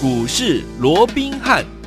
股市罗宾汉。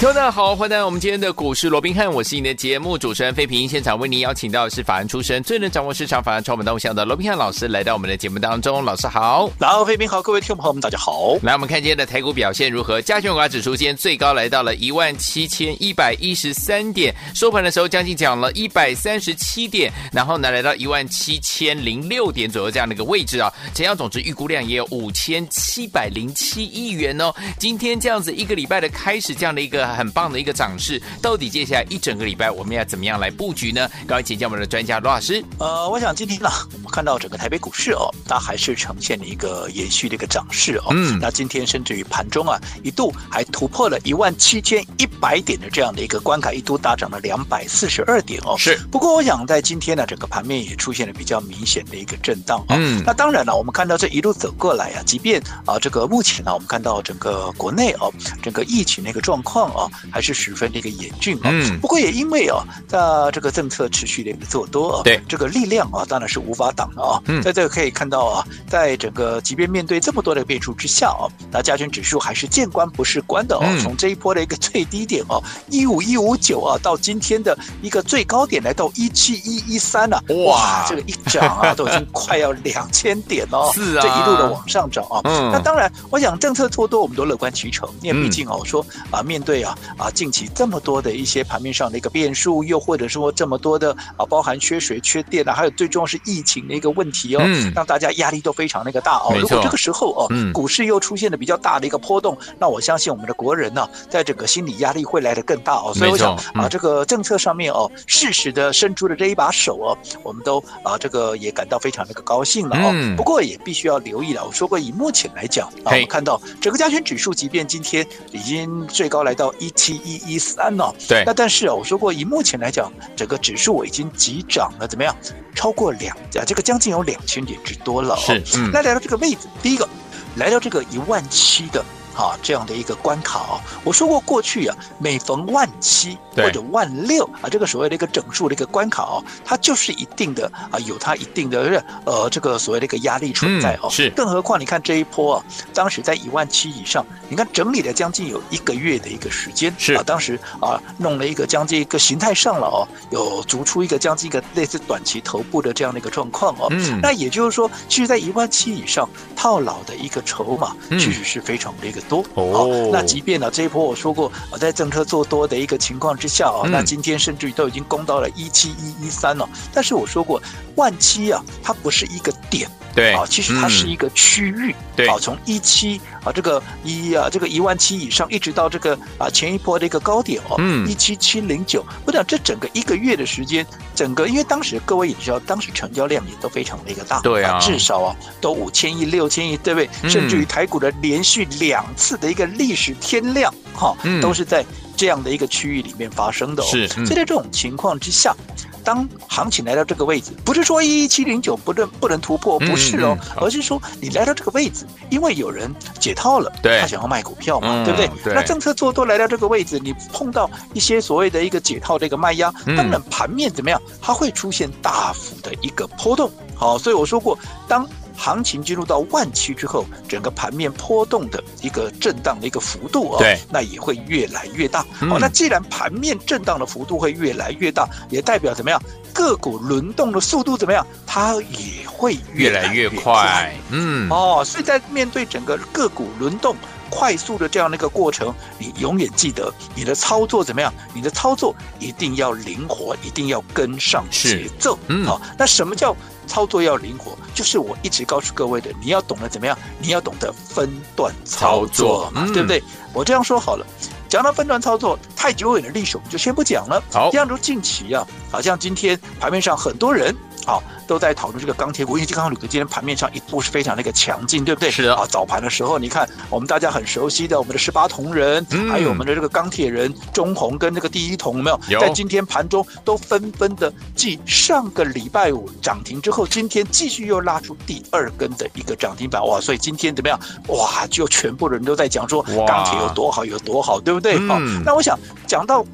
听众大家好，欢迎来到我们今天的股市罗宾汉，我是你的节目主持人费平。现场为您邀请到的是法案出身、最能掌握市场法案传闻动向的罗宾汉老师，来到我们的节目当中。老师好，然后费平好，各位听众朋友们大家好。来，我们看今天的台股表现如何？加权股价指数今天最高来到了一万七千一百一十三点，收盘的时候将近涨了一百三十七点，然后呢来到一万七千零六点左右这样的一个位置啊。成交总值预估量也有五千七百零七亿元哦。今天这样子一个礼拜的开始，这样的一个。很棒的一个涨势，到底接下来一整个礼拜我们要怎么样来布局呢？赶快请教我们的专家罗老师。呃，我想今天呢，我们看到整个台北股市哦，它还是呈现了一个延续的一个涨势哦。嗯。那今天甚至于盘中啊，一度还突破了一万七千一百点的这样的一个关卡，一度大涨了两百四十二点哦。是。不过我想在今天呢，整个盘面也出现了比较明显的一个震荡啊。嗯。那当然了，我们看到这一路走过来啊，即便啊这个目前呢，我们看到整个国内哦，整个疫情的一个状况啊。还是十分的一个严峻啊，嗯，不过也因为啊，在这个政策持续的一个做多啊，对，这个力量啊，当然是无法挡的啊。嗯，在这个可以看到啊，在整个即便面对这么多的变数之下啊，那加权指数还是见关不是关的哦。从这一波的一个最低点哦，一五一五九啊，到今天的一个最高点来到一七一一三了，哇，这个一涨啊，都已经快要两千点哦，是啊，这一路的往上涨啊。嗯，那当然，我想政策做多，我们都乐观其成，因为毕竟啊，我说啊，面对啊。啊，近期这么多的一些盘面上的一个变数，又或者说这么多的啊，包含缺水、缺电啊，还有最重要是疫情的一个问题哦，嗯、让大家压力都非常那个大哦。如果这个时候哦，嗯、股市又出现了比较大的一个波动，那我相信我们的国人呢、啊，在整个心理压力会来得更大哦。所以我想啊，这个政策上面哦，适时的伸出的这一把手哦，我们都啊，这个也感到非常那个高兴了哦。嗯、不过也必须要留意了，我说过以目前来讲啊，我们看到整个加权指数，即便今天已经最高来到一七。一一三哦，对，那但是啊，我说过，以目前来讲，整个指数我已经急涨了，怎么样？超过两啊，这个将近有两千点之多了哦。是，嗯，那来到这个位置，第一个来到这个一万七的。啊，这样的一个关卡啊，我说过过去啊，每逢万七或者万六啊，这个所谓的一个整数的一个关卡啊，它就是一定的啊，有它一定的呃这个所谓的一个压力存在哦。是，更何况你看这一波啊，当时在一万七以上，你看整理了将近有一个月的一个时间，是啊，当时啊弄了一个将近一个形态上了哦，有逐出一个将近一个类似短期头部的这样的一个状况哦。嗯，那也就是说，其实在一万七以上套牢的一个筹码，其实是非常的一个。多。哦，那即便呢，这一波我说过，我在政策做多的一个情况之下啊，那今天甚至于都已经攻到了一七一一三了。但是我说过，万七啊，它不是一个点，对。啊，其实它是一个区域，对。啊，从一七啊这个一啊这个一万七以上，一直到这个啊前一波的一个高点哦，嗯，一七七零九，我讲这整个一个月的时间，整个因为当时各位也知道，当时成交量也都非常的一个大，对啊，至少啊都五千亿六千亿，对不对？甚至于台股的连续两次的一个历史天量，哈，都是在这样的一个区域里面发生的哦。是，所以在这种情况之下，当行情来到这个位置，不是说一一七零九不能不能突破，不是哦，而是说你来到这个位置，因为有人解套了，对，他想要卖股票嘛，对不对？那政策做多来到这个位置，你碰到一些所谓的一个解套的一个卖压，当然盘面怎么样？它会出现大幅的一个波动。好，所以我说过，当行情进入到万期之后，整个盘面波动的一个震荡的一个幅度啊，对，那也会越来越大。好，那既然盘面震荡的幅度会越来越大，也代表怎么样？个股轮动的速度怎么样？它也会越来越快。嗯，哦，所以在面对整个个股轮动快速的这样的一个过程，你永远记得你的操作怎么样？你的操作一定要灵活，一定要跟上节奏。嗯，好，那什么叫？操作要灵活，就是我一直告诉各位的，你要懂得怎么样，你要懂得分段操作嘛，嗯、对不对？我这样说好了，讲到分段操作，太久远的历史我们就先不讲了。好，这样如近期啊，好像今天盘面上很多人。啊，都在讨论这个钢铁股，因为刚刚吕哥今天盘面上一度是非常那个强劲，对不对？是的啊，早盘的时候，你看我们大家很熟悉的我们的十八铜人，嗯、还有我们的这个钢铁人中红跟这个第一铜，有没有？有在今天盘中都纷纷的继上个礼拜五涨停之后，今天继续又拉出第二根的一个涨停板，哇！所以今天怎么样？哇，就全部人都在讲说钢铁有多好有多好，对不对？好、嗯，那我想讲到。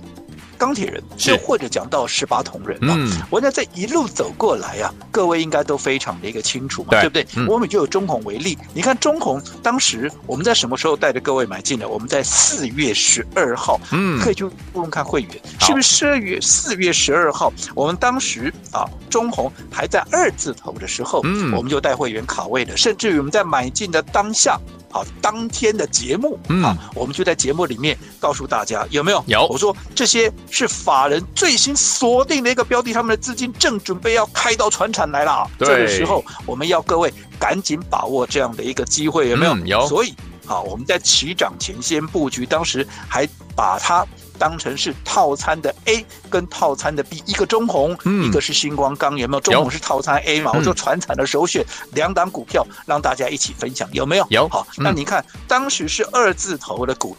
钢铁人，又或者讲到十八铜人啊，嗯，我想这一路走过来呀，各位应该都非常的一个清楚嘛，对，对不对？嗯、我们就有中红为例，你看中红当时我们在什么时候带着各位买进的？我们在四月十二号，嗯，可以去问问看会员，是不是十二月四月十二号？我们当时啊，中红还在二字头的时候，嗯，我们就带会员卡位的，甚至于我们在买进的当下。好，当天的节目，嗯，我们就在节目里面告诉大家，有没有？有。我说这些是法人最新锁定的一个标的，他们的资金正准备要开到船产来了。对。这个时候，我们要各位赶紧把握这样的一个机会，有没有？嗯、有。所以，好，我们在起涨前先布局，当时还把它。当成是套餐的 A 跟套餐的 B，一个中红，嗯、一个是星光钢，有没有？中红是套餐 A 嘛？我说传产的首选，两档股票让大家一起分享，有没有？有。好，那你看当时是二字头的股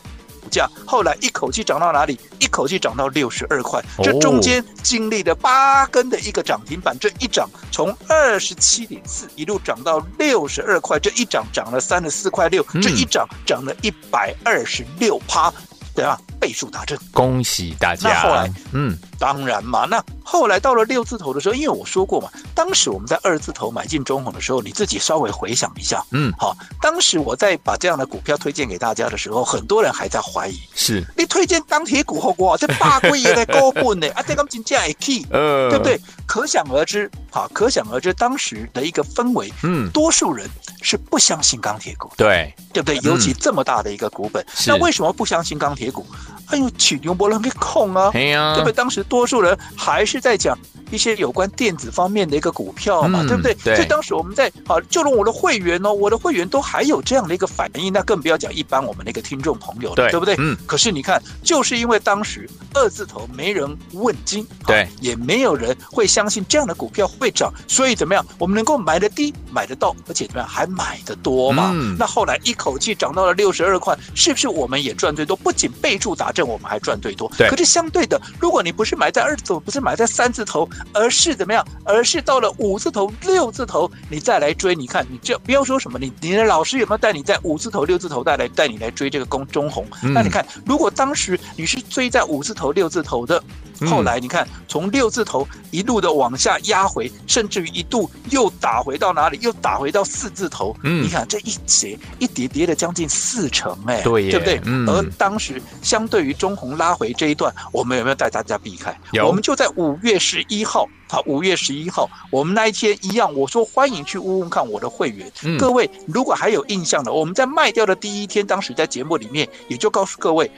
价，后来一口气涨到哪里？一口气涨到六十二块，这中间经历了八根的一个涨停板，这一涨从二十七点四一路涨到六十二块，这一涨涨了三十四块六，这一涨涨了一百二十六趴。对啊，倍数大增，恭喜大家！那后来，嗯，当然嘛，那。后来到了六字头的时候，因为我说过嘛，当时我们在二字头买进中鸿的时候，你自己稍微回想一下，嗯，好，当时我在把这样的股票推荐给大家的时候，很多人还在怀疑，是。你推荐钢铁股后哇，这八贵也在高分呢，啊，这钢筋价也 key，呃，对不对？可想而知，好，可想而知当时的一个氛围，嗯，多数人是不相信钢铁股，对，对不对？尤其这么大的一个股本，那为什么不相信钢铁股？哎呦，起牛伯伦给控啊，对不对？当时多数人还是。是在讲一些有关电子方面的一个股票嘛，嗯、对不对？对。所以当时我们在啊，就连我的会员哦，我的会员都还有这样的一个反应，那更不要讲一般我们那个听众朋友了，对，对不对？嗯。可是你看，就是因为当时二字头没人问津，对，也没有人会相信这样的股票会涨，所以怎么样？我们能够买得低，买得到，而且怎么样还买得多嘛？嗯。那后来一口气涨到了六十二块，是不是我们也赚最多？不仅备注打正，我们还赚最多。对。可是相对的，如果你不是买在二字头，不是买在三字头，而是怎么样？而是到了五字头、六字头，你再来追。你看，你这不要说什么，你你的老师有没有带你在五字头、六字头带来带你来追这个公中红？嗯、那你看，如果当时你是追在五字头、六字头的，后来你看从六字头一路的往下压回，甚至于一度又打回到哪里？又打回到四字头。嗯，你看这一跌一跌跌了将近四成，哎，对，对不对？嗯。而当时相对于中红拉回这一段，我们有没有带大家避开？有，我们就在五。五月十一号，好，五月十一号，我们那一天一样，我说欢迎去问问看我的会员，嗯、各位如果还有印象的，我们在卖掉的第一天，当时在节目里面也就告诉各位，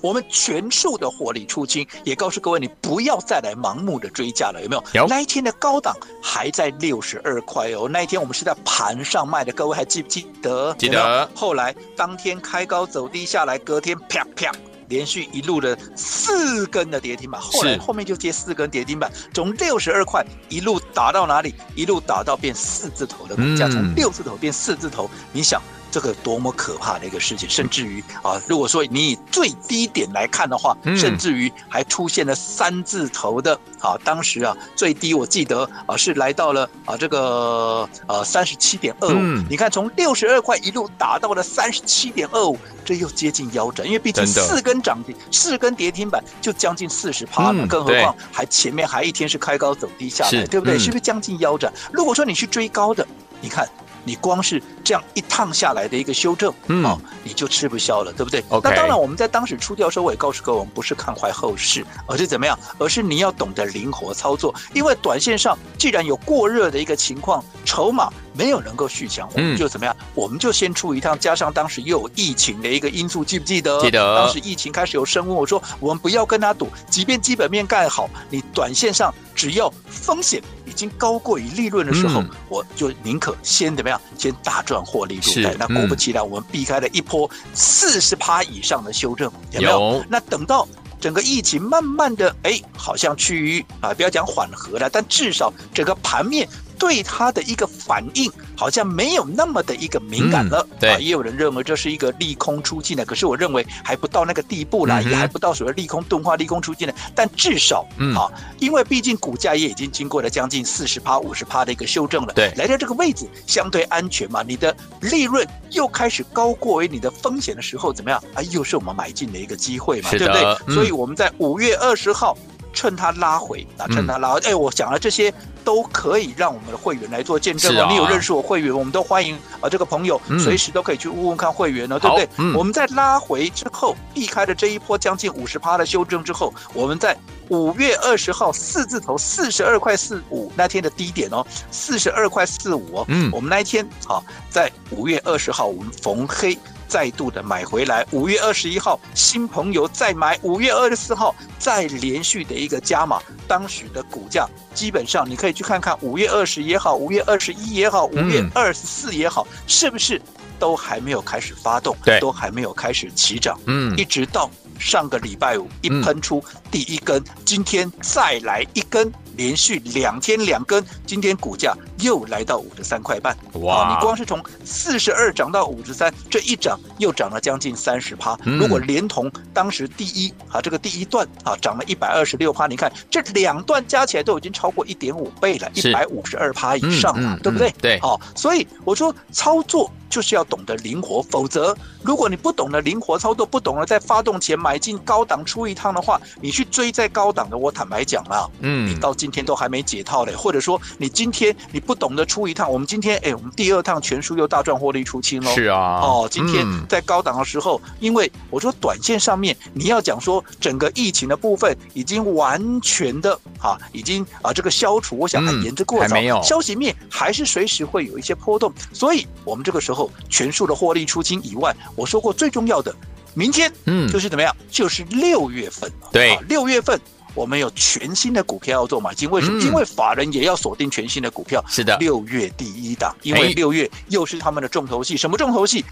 我们全数的获利出清，也告诉各位你不要再来盲目的追价了，有没有？有。那一天的高档还在六十二块哦，那一天我们是在盘上卖的，各位还记不记得？记得。后来当天开高走低下来，隔天啪啪。连续一路的四根的跌停板，后来后面就接四根跌停板，从六十二块一路打到哪里？一路打到变四字头的股价，从六字头变四字头，你想？这个多么可怕的一个事情，甚至于啊，如果说你以最低点来看的话，嗯、甚至于还出现了三字头的啊，当时啊最低我记得啊是来到了啊这个呃三十七点二五，你看从六十二块一路打到了三十七点二五，这又接近腰斩，因为毕竟四根涨停，四根跌停板就将近四十趴了，嗯、更何况还前面还一天是开高走低下来，对不对？嗯、是不是将近腰斩？如果说你去追高的，你看。你光是这样一趟下来的一个修正，嗯、哦，你就吃不消了，对不对.那当然，我们在当时出掉的时候，我也告诉各位，我们不是看坏后市，而是怎么样？而是你要懂得灵活操作，因为短线上既然有过热的一个情况，筹码。没有能够续强，我们就怎么样？嗯、我们就先出一趟，加上当时又有疫情的一个因素，记不记得？记得。当时疫情开始有升温，我说我们不要跟他赌，即便基本面盖好，你短线上只要风险已经高过于利润的时候，嗯、我就宁可先怎么样？先大赚获利入袋。是那果不其然，我们避开了一波四十趴以上的修正，有没有？有那等到。整个疫情慢慢的，哎，好像趋于啊，不要讲缓和了，但至少整个盘面对它的一个反应好像没有那么的一个敏感了。对，也有人认为这是一个利空出尽的，可是我认为还不到那个地步啦，也还不到所谓利空钝化、利空出尽的。但至少，啊，因为毕竟股价也已经经过了将近四十趴、五十趴的一个修正了，对，来到这个位置相对安全嘛，你的利润又开始高过于你的风险的时候，怎么样啊？又是我们买进的一个机会嘛，对不对？所以我们在五月二十号。趁它拉回啊，趁它拉回，哎，我讲了这些都可以让我们的会员来做见证哦。你有认识我会员，我们都欢迎啊，这个朋友随时都可以去问问看会员呢，对不对？我们在拉回之后，避开了这一波将近五十趴的修正之后，我们在五月二十号四字头四十二块四五那天的低点哦，四十二块四五哦，嗯，我们那一天啊，在五月二十号我们逢黑。再度的买回来，五月二十一号新朋友再买，五月二十四号再连续的一个加码，当时的股价基本上你可以去看看，五月二十也好，五月二十一也好，五月二十四也好，是不是都还没有开始发动？对，都还没有开始起涨。嗯，一直到上个礼拜五一喷出第一根，今天再来一根。连续两天两根，今天股价又来到五十三块半。哇！你光是从四十二涨到五十三，这一涨又涨了将近三十趴。如果连同当时第一啊这个第一段啊涨了一百二十六趴，你看这两段加起来都已经超过一点五倍了，一百五十二趴以上了，对不对？对。好，所以我说操作。就是要懂得灵活，否则如果你不懂得灵活操作，不懂得在发动前买进高档出一趟的话，你去追在高档的，我坦白讲了，嗯，你到今天都还没解套嘞，或者说你今天你不懂得出一趟，我们今天哎，我们第二趟全数又大赚获利出清喽，是啊，哦，今天在高档的时候，因为我说短线上面你要讲说整个疫情的部分已经完全的哈，已经啊这个消除，我想还言之过早，还没有，消息面还是随时会有一些波动，所以我们这个时候。后全数的获利出清以外，我说过最重要的，明天嗯，就是怎么样？就是六月份，对，六月份我们有全新的股票要做买进，为什么？因为法人也要锁定全新的股票，是的，六月第一档，因为六月又是他们的重头戏，什么重头戏？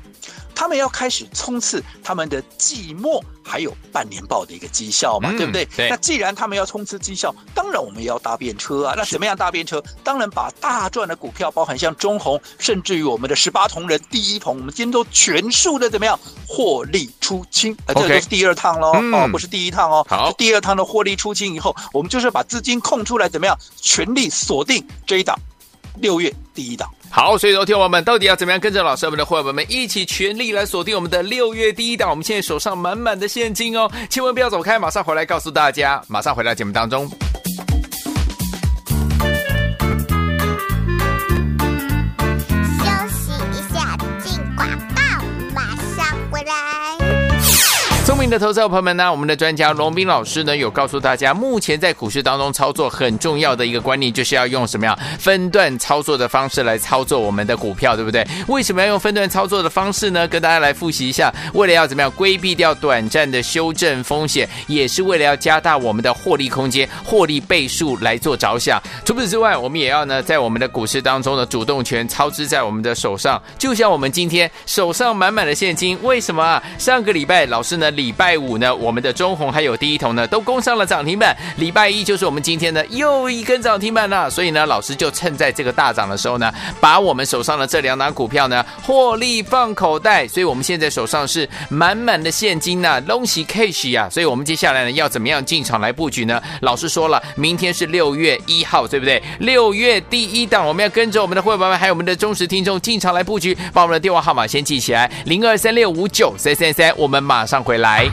他们要开始冲刺他们的季末还有半年报的一个绩效嘛，嗯、对不对？对。那既然他们要冲刺绩效，当然我们也要搭便车啊。那怎么样搭便车？当然把大赚的股票，包含像中红，甚至于我们的十八铜人、第一铜，我们今天都全数的怎么样获利出清？啊，这个就是第二趟喽，嗯、哦，不是第一趟哦。好，第二趟的获利出清以后，我们就是把资金空出来，怎么样全力锁定这一档六月第一档。好，所以昨天我们到底要怎么样跟着老师我们的伙伴们一起全力来锁定我们的六月第一档？我们现在手上满满的现金哦，千万不要走开，马上回来告诉大家，马上回到节目当中。明的投资者朋友们呢，我们的专家龙斌老师呢有告诉大家，目前在股市当中操作很重要的一个观念，就是要用什么样分段操作的方式来操作我们的股票，对不对？为什么要用分段操作的方式呢？跟大家来复习一下，为了要怎么样规避掉短暂的修正风险，也是为了要加大我们的获利空间、获利倍数来做着想。除此之外，我们也要呢在我们的股市当中的主动权操之在我们的手上，就像我们今天手上满满的现金，为什么啊？上个礼拜老师呢礼拜五呢，我们的中红还有第一桶呢，都攻上了涨停板。礼拜一就是我们今天的又一根涨停板了。所以呢，老师就趁在这个大涨的时候呢，把我们手上的这两档股票呢，获利放口袋。所以我们现在手上是满满的现金呐，东西 cash 呀。所以我们接下来呢，要怎么样进场来布局呢？老师说了，明天是六月一号，对不对？六月第一档，我们要跟着我们的会员们，还有我们的忠实听众进场来布局。把我们的电话号码先记起来，零二三六五九三三三，我们马上回来。来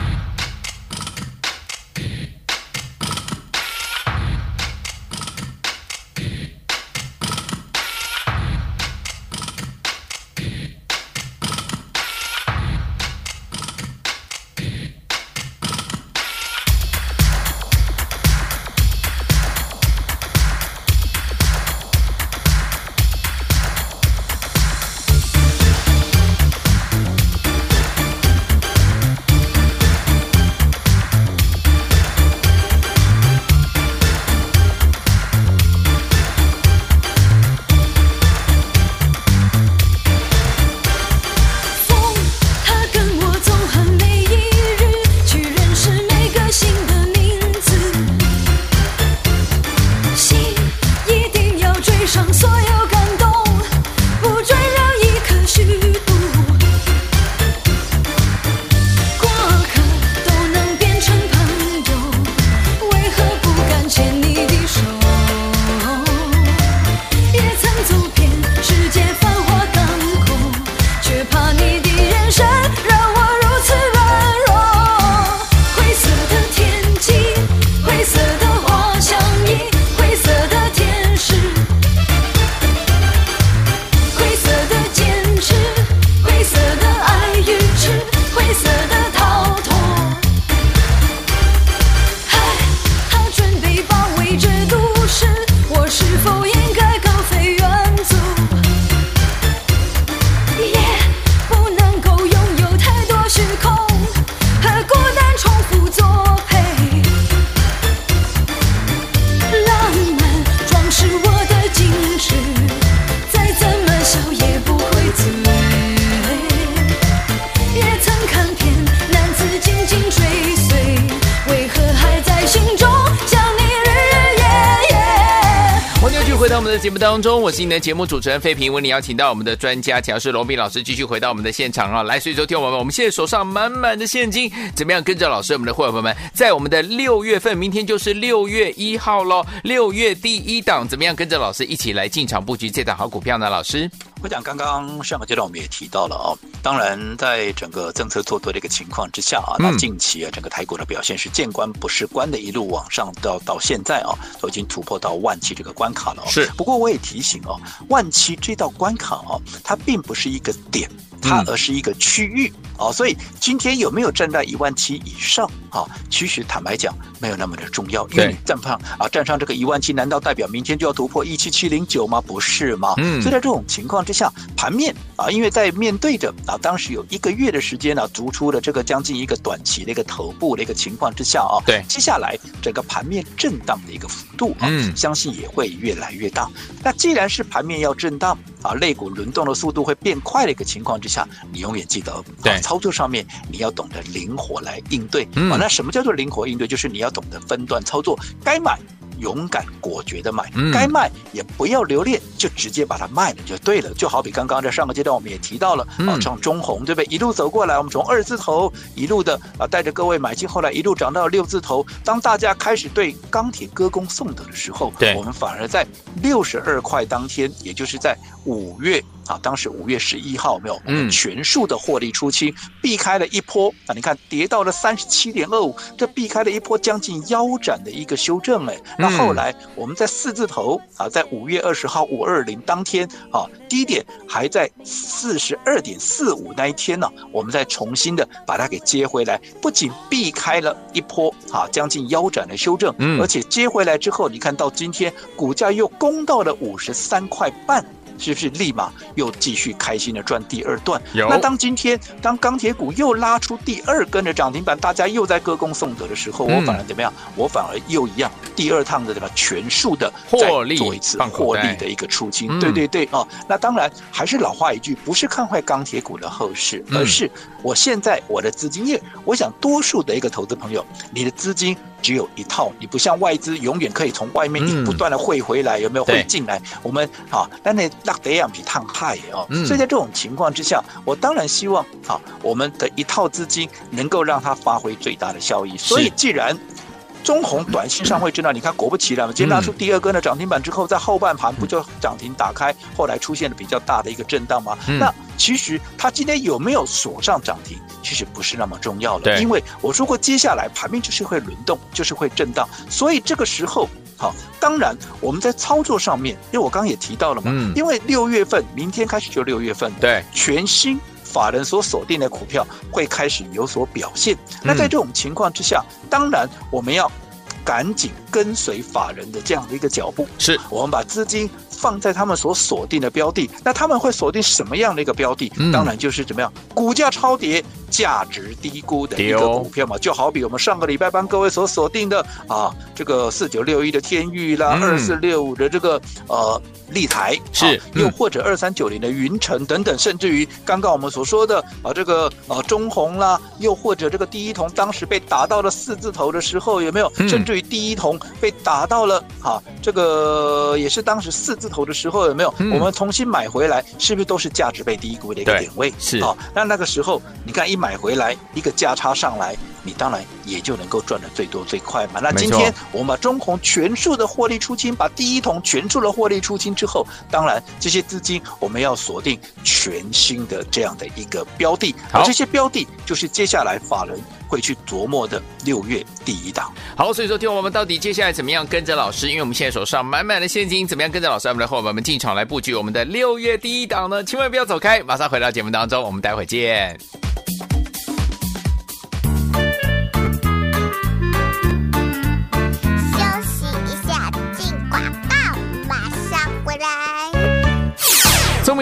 的节目当中，我是你的节目主持人费平，为你邀请到我们的专家讲师罗斌老师继续回到我们的现场啊！来，所以说听我们，我们现在手上满满的现金，怎么样跟着老师，我们的会员朋友们，在我们的六月份，明天就是六月一号喽，六月第一档，怎么样跟着老师一起来进场布局这档好股票呢？老师，我讲刚刚上个阶段我们也提到了哦，当然在整个政策做多的一个情况之下啊，那近期啊整个台股的表现是见关不是关的，一路往上到到现在啊，都已经突破到万七这个关卡了。是，不过我也提醒哦，万七这道关卡哦，它并不是一个点，它而是一个区域。嗯哦，所以今天有没有站在一万七以上啊？其实坦白讲，没有那么的重要。因为你站上啊，站上这个一万七，难道代表明天就要突破一七七零九吗？不是吗？嗯。所以在这种情况之下，盘面啊，因为在面对着啊，当时有一个月的时间呢、啊，逐出了这个将近一个短期的一个头部的一个情况之下啊，对，接下来整个盘面震荡的一个幅度啊，嗯，相信也会越来越大。那既然是盘面要震荡啊，肋骨轮动的速度会变快的一个情况之下，你永远记得对。操作上面你要懂得灵活来应对，嗯，那什么叫做灵活应对？就是你要懂得分段操作，该买。勇敢果决的买，该卖也不要留恋，就直接把它卖了就对了。就好比刚刚在上个阶段我们也提到了，啊，像中红对不对？一路走过来，我们从二字头一路的啊带着各位买进，后来一路涨到六字头。当大家开始对钢铁歌功颂德的时候，对，我们反而在六十二块当天，也就是在五月啊，当时五月十一号没有，嗯，全数的获利出清，避开了一波啊，你看跌到了三十七点二五，这避开了一波将近腰斩的一个修正哎。那后来我们在四字头啊，在五月二十号五二零当天啊，低点还在四十二点四五那一天呢，我们再重新的把它给接回来，不仅避开了一波啊将近腰斩的修正，而且接回来之后，你看到今天股价又攻到了五十三块半。是不是立马又继续开心的赚第二段？有。那当今天当钢铁股又拉出第二根的涨停板，大家又在歌功颂德的时候，我反而怎么样？我反而又一样，第二趟的什么全数的获利，做一次获利的一个出清。对对对哦，那当然还是老话一句，不是看坏钢铁股的后市，而是我现在我的资金，因为我想多数的一个投资朋友，你的资金。只有一套，你不像外资，永远可以从外面不断的汇回来，有没有汇进来？我们啊，但那那得样比烫害哦。所以在这种情况之下，我当然希望啊，我们的一套资金能够让它发挥最大的效益。所以既然中红短线上会震荡，你看果不其然嘛，今天拿出第二根的涨停板之后，在后半盘不就涨停打开，后来出现了比较大的一个震荡吗？那其实它今天有没有锁上涨停？其实不是那么重要了，因为我说过，接下来盘面就是会轮动，就是会震荡，所以这个时候，好，当然我们在操作上面，因为我刚刚也提到了嘛，嗯，因为六月份明天开始就六月份，对，全新法人所锁定的股票会开始有所表现。那在这种情况之下，当然我们要赶紧跟随法人的这样的一个脚步，是我们把资金。放在他们所锁定的标的，那他们会锁定什么样的一个标的？嗯、当然就是怎么样，股价超跌、价值低估的一个股票嘛。就好比我们上个礼拜帮各位所锁定的啊，这个四九六一的天域啦，二四六五的这个呃立台是，又或者二三九零的云城等等，甚至于刚刚我们所说的啊这个呃、啊、中红啦，又或者这个第一铜当时被打到了四字头的时候，有没有？嗯、甚至于第一铜被打到了啊这个也是当时四字头。的时候有没有？我们重新买回来，是不是都是价值被低估的一个点位？是啊，那那个时候你看一买回来，一个价差上来，你当然也就能够赚得最多最快嘛。那今天我们把中红全数的获利出清，把第一桶全数的获利出清之后，当然这些资金我们要锁定全新的这样的一个标的，而这些标的就是接下来法人。会去琢磨的六月第一档，好，所以说听我们到底接下来怎么样跟着老师？因为我们现在手上满满的现金，怎么样跟着老师？我们的伙伴们进场来布局我们的六月第一档呢？千万不要走开，马上回到节目当中，我们待会见。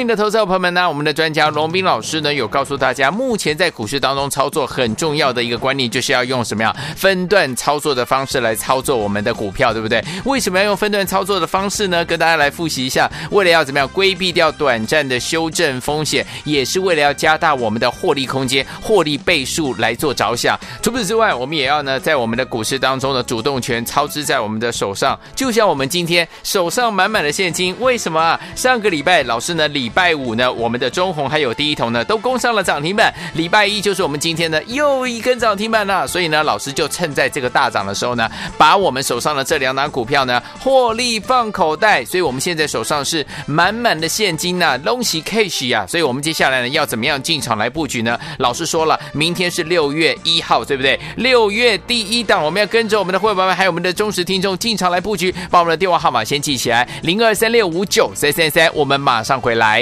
明的投资者朋友们呢，我们的专家龙斌老师呢有告诉大家，目前在股市当中操作很重要的一个观念，就是要用什么样分段操作的方式来操作我们的股票，对不对？为什么要用分段操作的方式呢？跟大家来复习一下，为了要怎么样规避掉短暂的修正风险，也是为了要加大我们的获利空间、获利倍数来做着想。除此之外，我们也要呢在我们的股市当中的主动权操之在我们的手上，就像我们今天手上满满的现金，为什么啊？上个礼拜老师呢？礼拜五呢，我们的中红还有第一桶呢，都攻上了涨停板。礼拜一就是我们今天的又一根涨停板了。所以呢，老师就趁在这个大涨的时候呢，把我们手上的这两档股票呢，获利放口袋。所以我们现在手上是满满的现金呐、啊，东西 cash 呀。所以我们接下来呢，要怎么样进场来布局呢？老师说了，明天是六月一号，对不对？六月第一档，我们要跟着我们的会员们，还有我们的忠实听众进场来布局。把我们的电话号码先记起来，零二三六五九三三三，我们马上回来。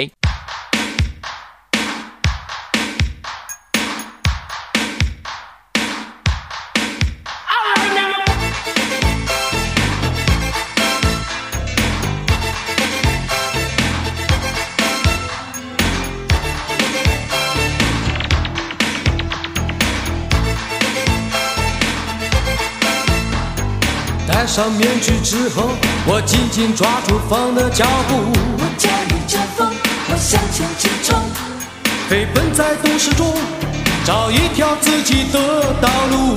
上面具之后，我紧紧抓住风的脚步。向前直冲，飞奔在都市中，找一条自己的道路。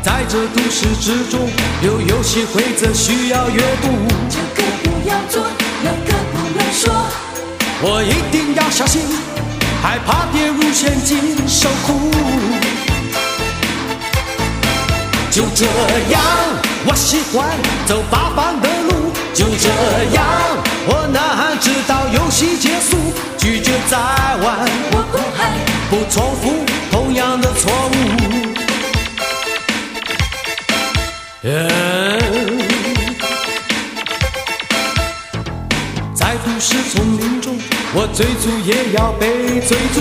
在这都市之中，有游戏规则需要阅读。这个不要做，那个不能说。我一定要小心，害怕跌入陷阱受苦。就这样，我喜欢走八方的路。就这样，我呐喊直到游戏结束，拒绝再玩，我不害，不重复同样的错误。在都市丛林中，我追逐也要被追逐。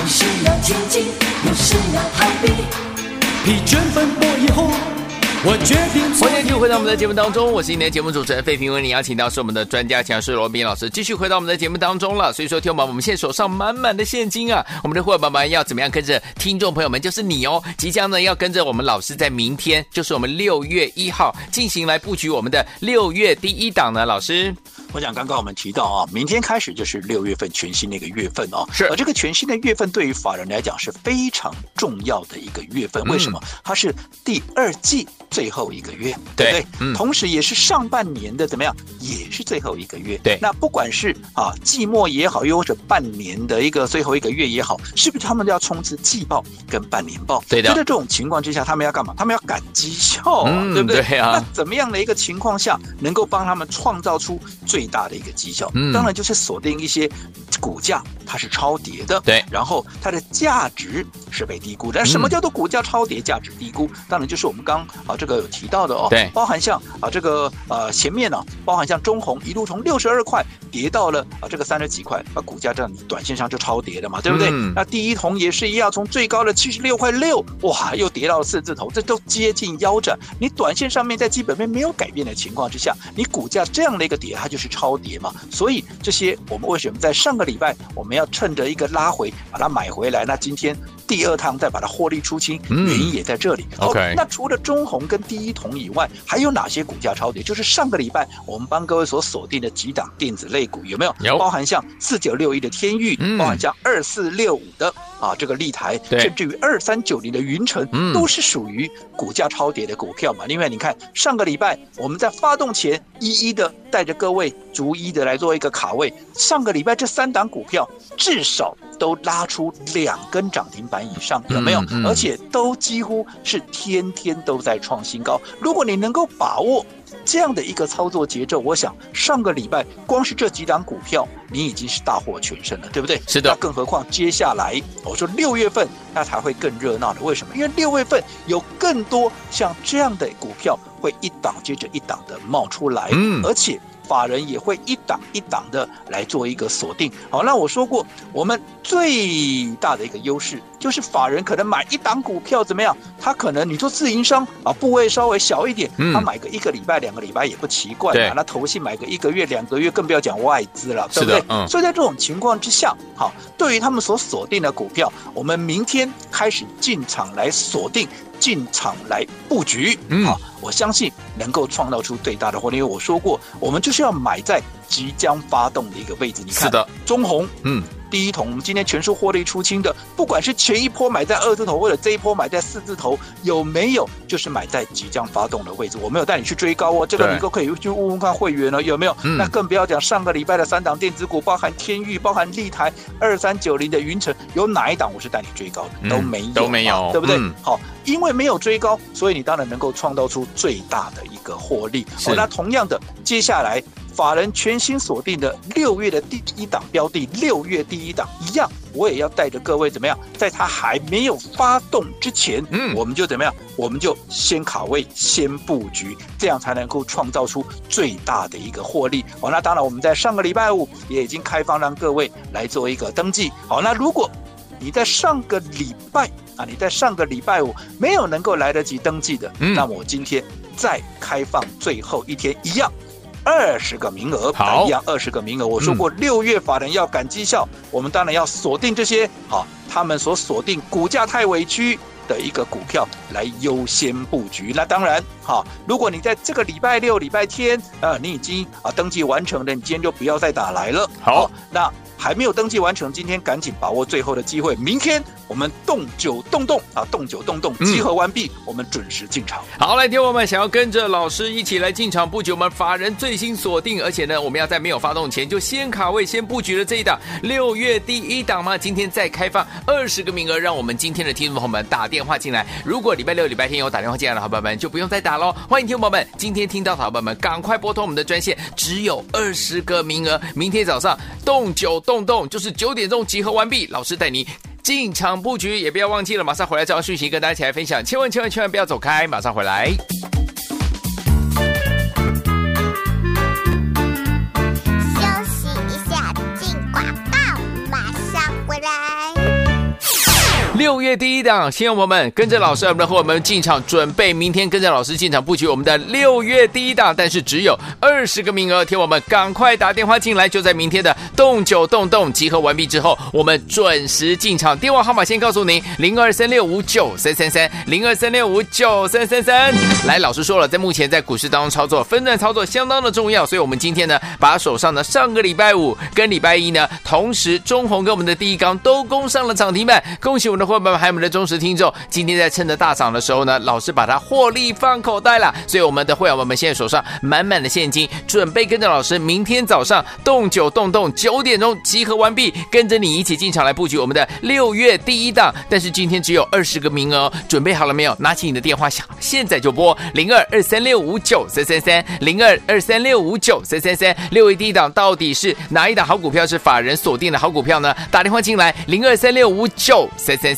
有时要前进，有时要逃避。疲倦奔波以后。我决定欢迎继续回到我们的节目当中，我是今天的节目主持人费平，为你邀请到是我们的专家强势罗宾老师，继续回到我们的节目当中了。所以说，听我们，我们现在手上满满的现金啊，我们的伙伴们要怎么样跟着听众朋友们，就是你哦，即将呢要跟着我们老师在明天，就是我们六月一号进行来布局我们的六月第一档呢，老师。我想刚刚我们提到啊，明天开始就是六月份全新的一个月份哦，是。而这个全新的月份对于法人来讲是非常重要的一个月份，为什么？它是第二季最后一个月，对不对？嗯。同时也是上半年的怎么样，也是最后一个月。对。那不管是啊季末也好，又或者半年的一个最后一个月也好，是不是他们都要冲刺季报跟半年报？对的。在这种情况之下，他们要干嘛？他们要赶绩效啊，对不对？对啊。那怎么样的一个情况下能够帮他们创造出最最大的一个绩效，嗯，当然就是锁定一些股价它是超跌的，对，然后它的价值是被低估的。什么叫做股价超跌、价值低估？当然就是我们刚啊这个有提到的哦，对，包含像啊这个呃前面呢、啊，包含像中红一路从六十二块跌到了啊这个三十几块，啊股价这样短线上就超跌的嘛，对不对？嗯、那第一铜也是一样，从最高的七十六块六，哇，又跌到了四字头，这都接近腰斩。你短线上面在基本面没有改变的情况之下，你股价这样的一个跌，它就是。超跌嘛，所以这些我们为什么在上个礼拜我们要趁着一个拉回把它买回来？那今天第二趟再把它获利出清，原因也在这里。嗯、OK，那除了中红跟第一铜以外，还有哪些股价超跌？就是上个礼拜我们帮各位所锁定的几档电子类股，有没有？有，包含像四九六一的天域，嗯、包含像二四六五的啊这个立台，甚至于二三九零的云城，嗯、都是属于股价超跌的股票嘛。另外，你看上个礼拜我们在发动前一一的带着各位。逐一的来做一个卡位，上个礼拜这三档股票至少都拉出两根涨停板以上，有没有？而且都几乎是天天都在创新高。如果你能够把握这样的一个操作节奏，我想上个礼拜光是这几档股票，你已经是大获全胜了，对不对？是的。那更何况接下来我说六月份那才会更热闹的，为什么？因为六月份有更多像这样的股票会一档接着一档的冒出来，嗯，而且。法人也会一档一档的来做一个锁定。好，那我说过，我们最大的一个优势就是法人可能买一档股票怎么样？他可能你做自营商啊，部位稍微小一点，他买个一个礼拜、两个礼拜也不奇怪嘛。那投信买个一个月、两个月，更不要讲外资了，对不对？嗯。所以在这种情况之下，好，对于他们所锁定的股票，我们明天开始进场来锁定。进场来布局，嗯，好，我相信能够创造出最大的获利。因为我说过，我们就是要买在即将发动的一个位置。你看，是的，中红，嗯。第一桶，我们今天全数获利出清的，不管是前一波买在二字头，或者这一波买在四字头，有没有就是买在即将发动的位置？我没有带你去追高哦，这个你都可以去问问看会员了，有没有？嗯、那更不要讲上个礼拜的三档电子股，包含天域，包含立台二三九零的云城，有哪一档我是带你追高的？嗯、都没有，都没有，对不对？嗯、好，因为没有追高，所以你当然能够创造出最大的一个获利。好，那同样的，接下来。法人全新锁定的六月的第一档标的，六月第一档一样，我也要带着各位怎么样，在它还没有发动之前，嗯，我们就怎么样，我们就先卡位，先布局，这样才能够创造出最大的一个获利。好，那当然我们在上个礼拜五也已经开放让各位来做一个登记。好，那如果你在上个礼拜啊，你在上个礼拜五没有能够来得及登记的，嗯，那么我今天再开放最后一天一样。二十个名额，好，一样二十个名额。我说过，六月法人要赶绩效，嗯、我们当然要锁定这些好，他们所锁定股价太委屈的一个股票来优先布局。那当然，好，如果你在这个礼拜六、礼拜天，啊，你已经啊登记完成了，你今天就不要再打来了。好，好，那。还没有登记完成，今天赶紧把握最后的机会。明天我们动九动动啊，动九动动，集合完毕，嗯、我们准时进场。好，来，听我们想要跟着老师一起来进场布局，我们法人最新锁定，而且呢，我们要在没有发动前就先卡位、先布局了这一档六月第一档嘛。今天再开放二十个名额，让我们今天的听众朋友们打电话进来。如果礼拜六、礼拜天有打电话进来的好朋友们，就不用再打喽。欢迎听众朋友们，今天听到的好朋友们，赶快拨通我们的专线，只有二十个名额，明天早上动九。动动就是九点钟集合完毕，老师带你进场布局，也不要忘记了，马上回来这条讯息跟大家一起来分享，千万千万千万不要走开，马上回来。六月第一档，亲友们跟着老师，我们和我们进场，准备明天跟着老师进场布局我们的六月第一档，但是只有二十个名额，听我们赶快打电话进来，就在明天的动九动动集合完毕之后，我们准时进场。电话号码先告诉您：零二三六五九三三三，零二三六五九三三三。来，老师说了，在目前在股市当中操作，分段操作相当的重要，所以我们今天呢，把手上的上个礼拜五跟礼拜一呢，同时中红跟我们的第一钢都攻上了涨停板，恭喜我们的。伙伴们，还有我们的忠实听众，今天在趁着大涨的时候呢，老师把它获利放口袋了。所以我们的会员们们现在手上满满的现金，准备跟着老师明天早上动九动动九点钟集合完毕，跟着你一起进场来布局我们的六月第一档。但是今天只有二十个名额，准备好了没有？拿起你的电话响，现在就拨零二二三六五九三三三零二二三六五九三三三。六月第一档到底是哪一档好股票？是法人锁定的好股票呢？打电话进来零二三六五九三三。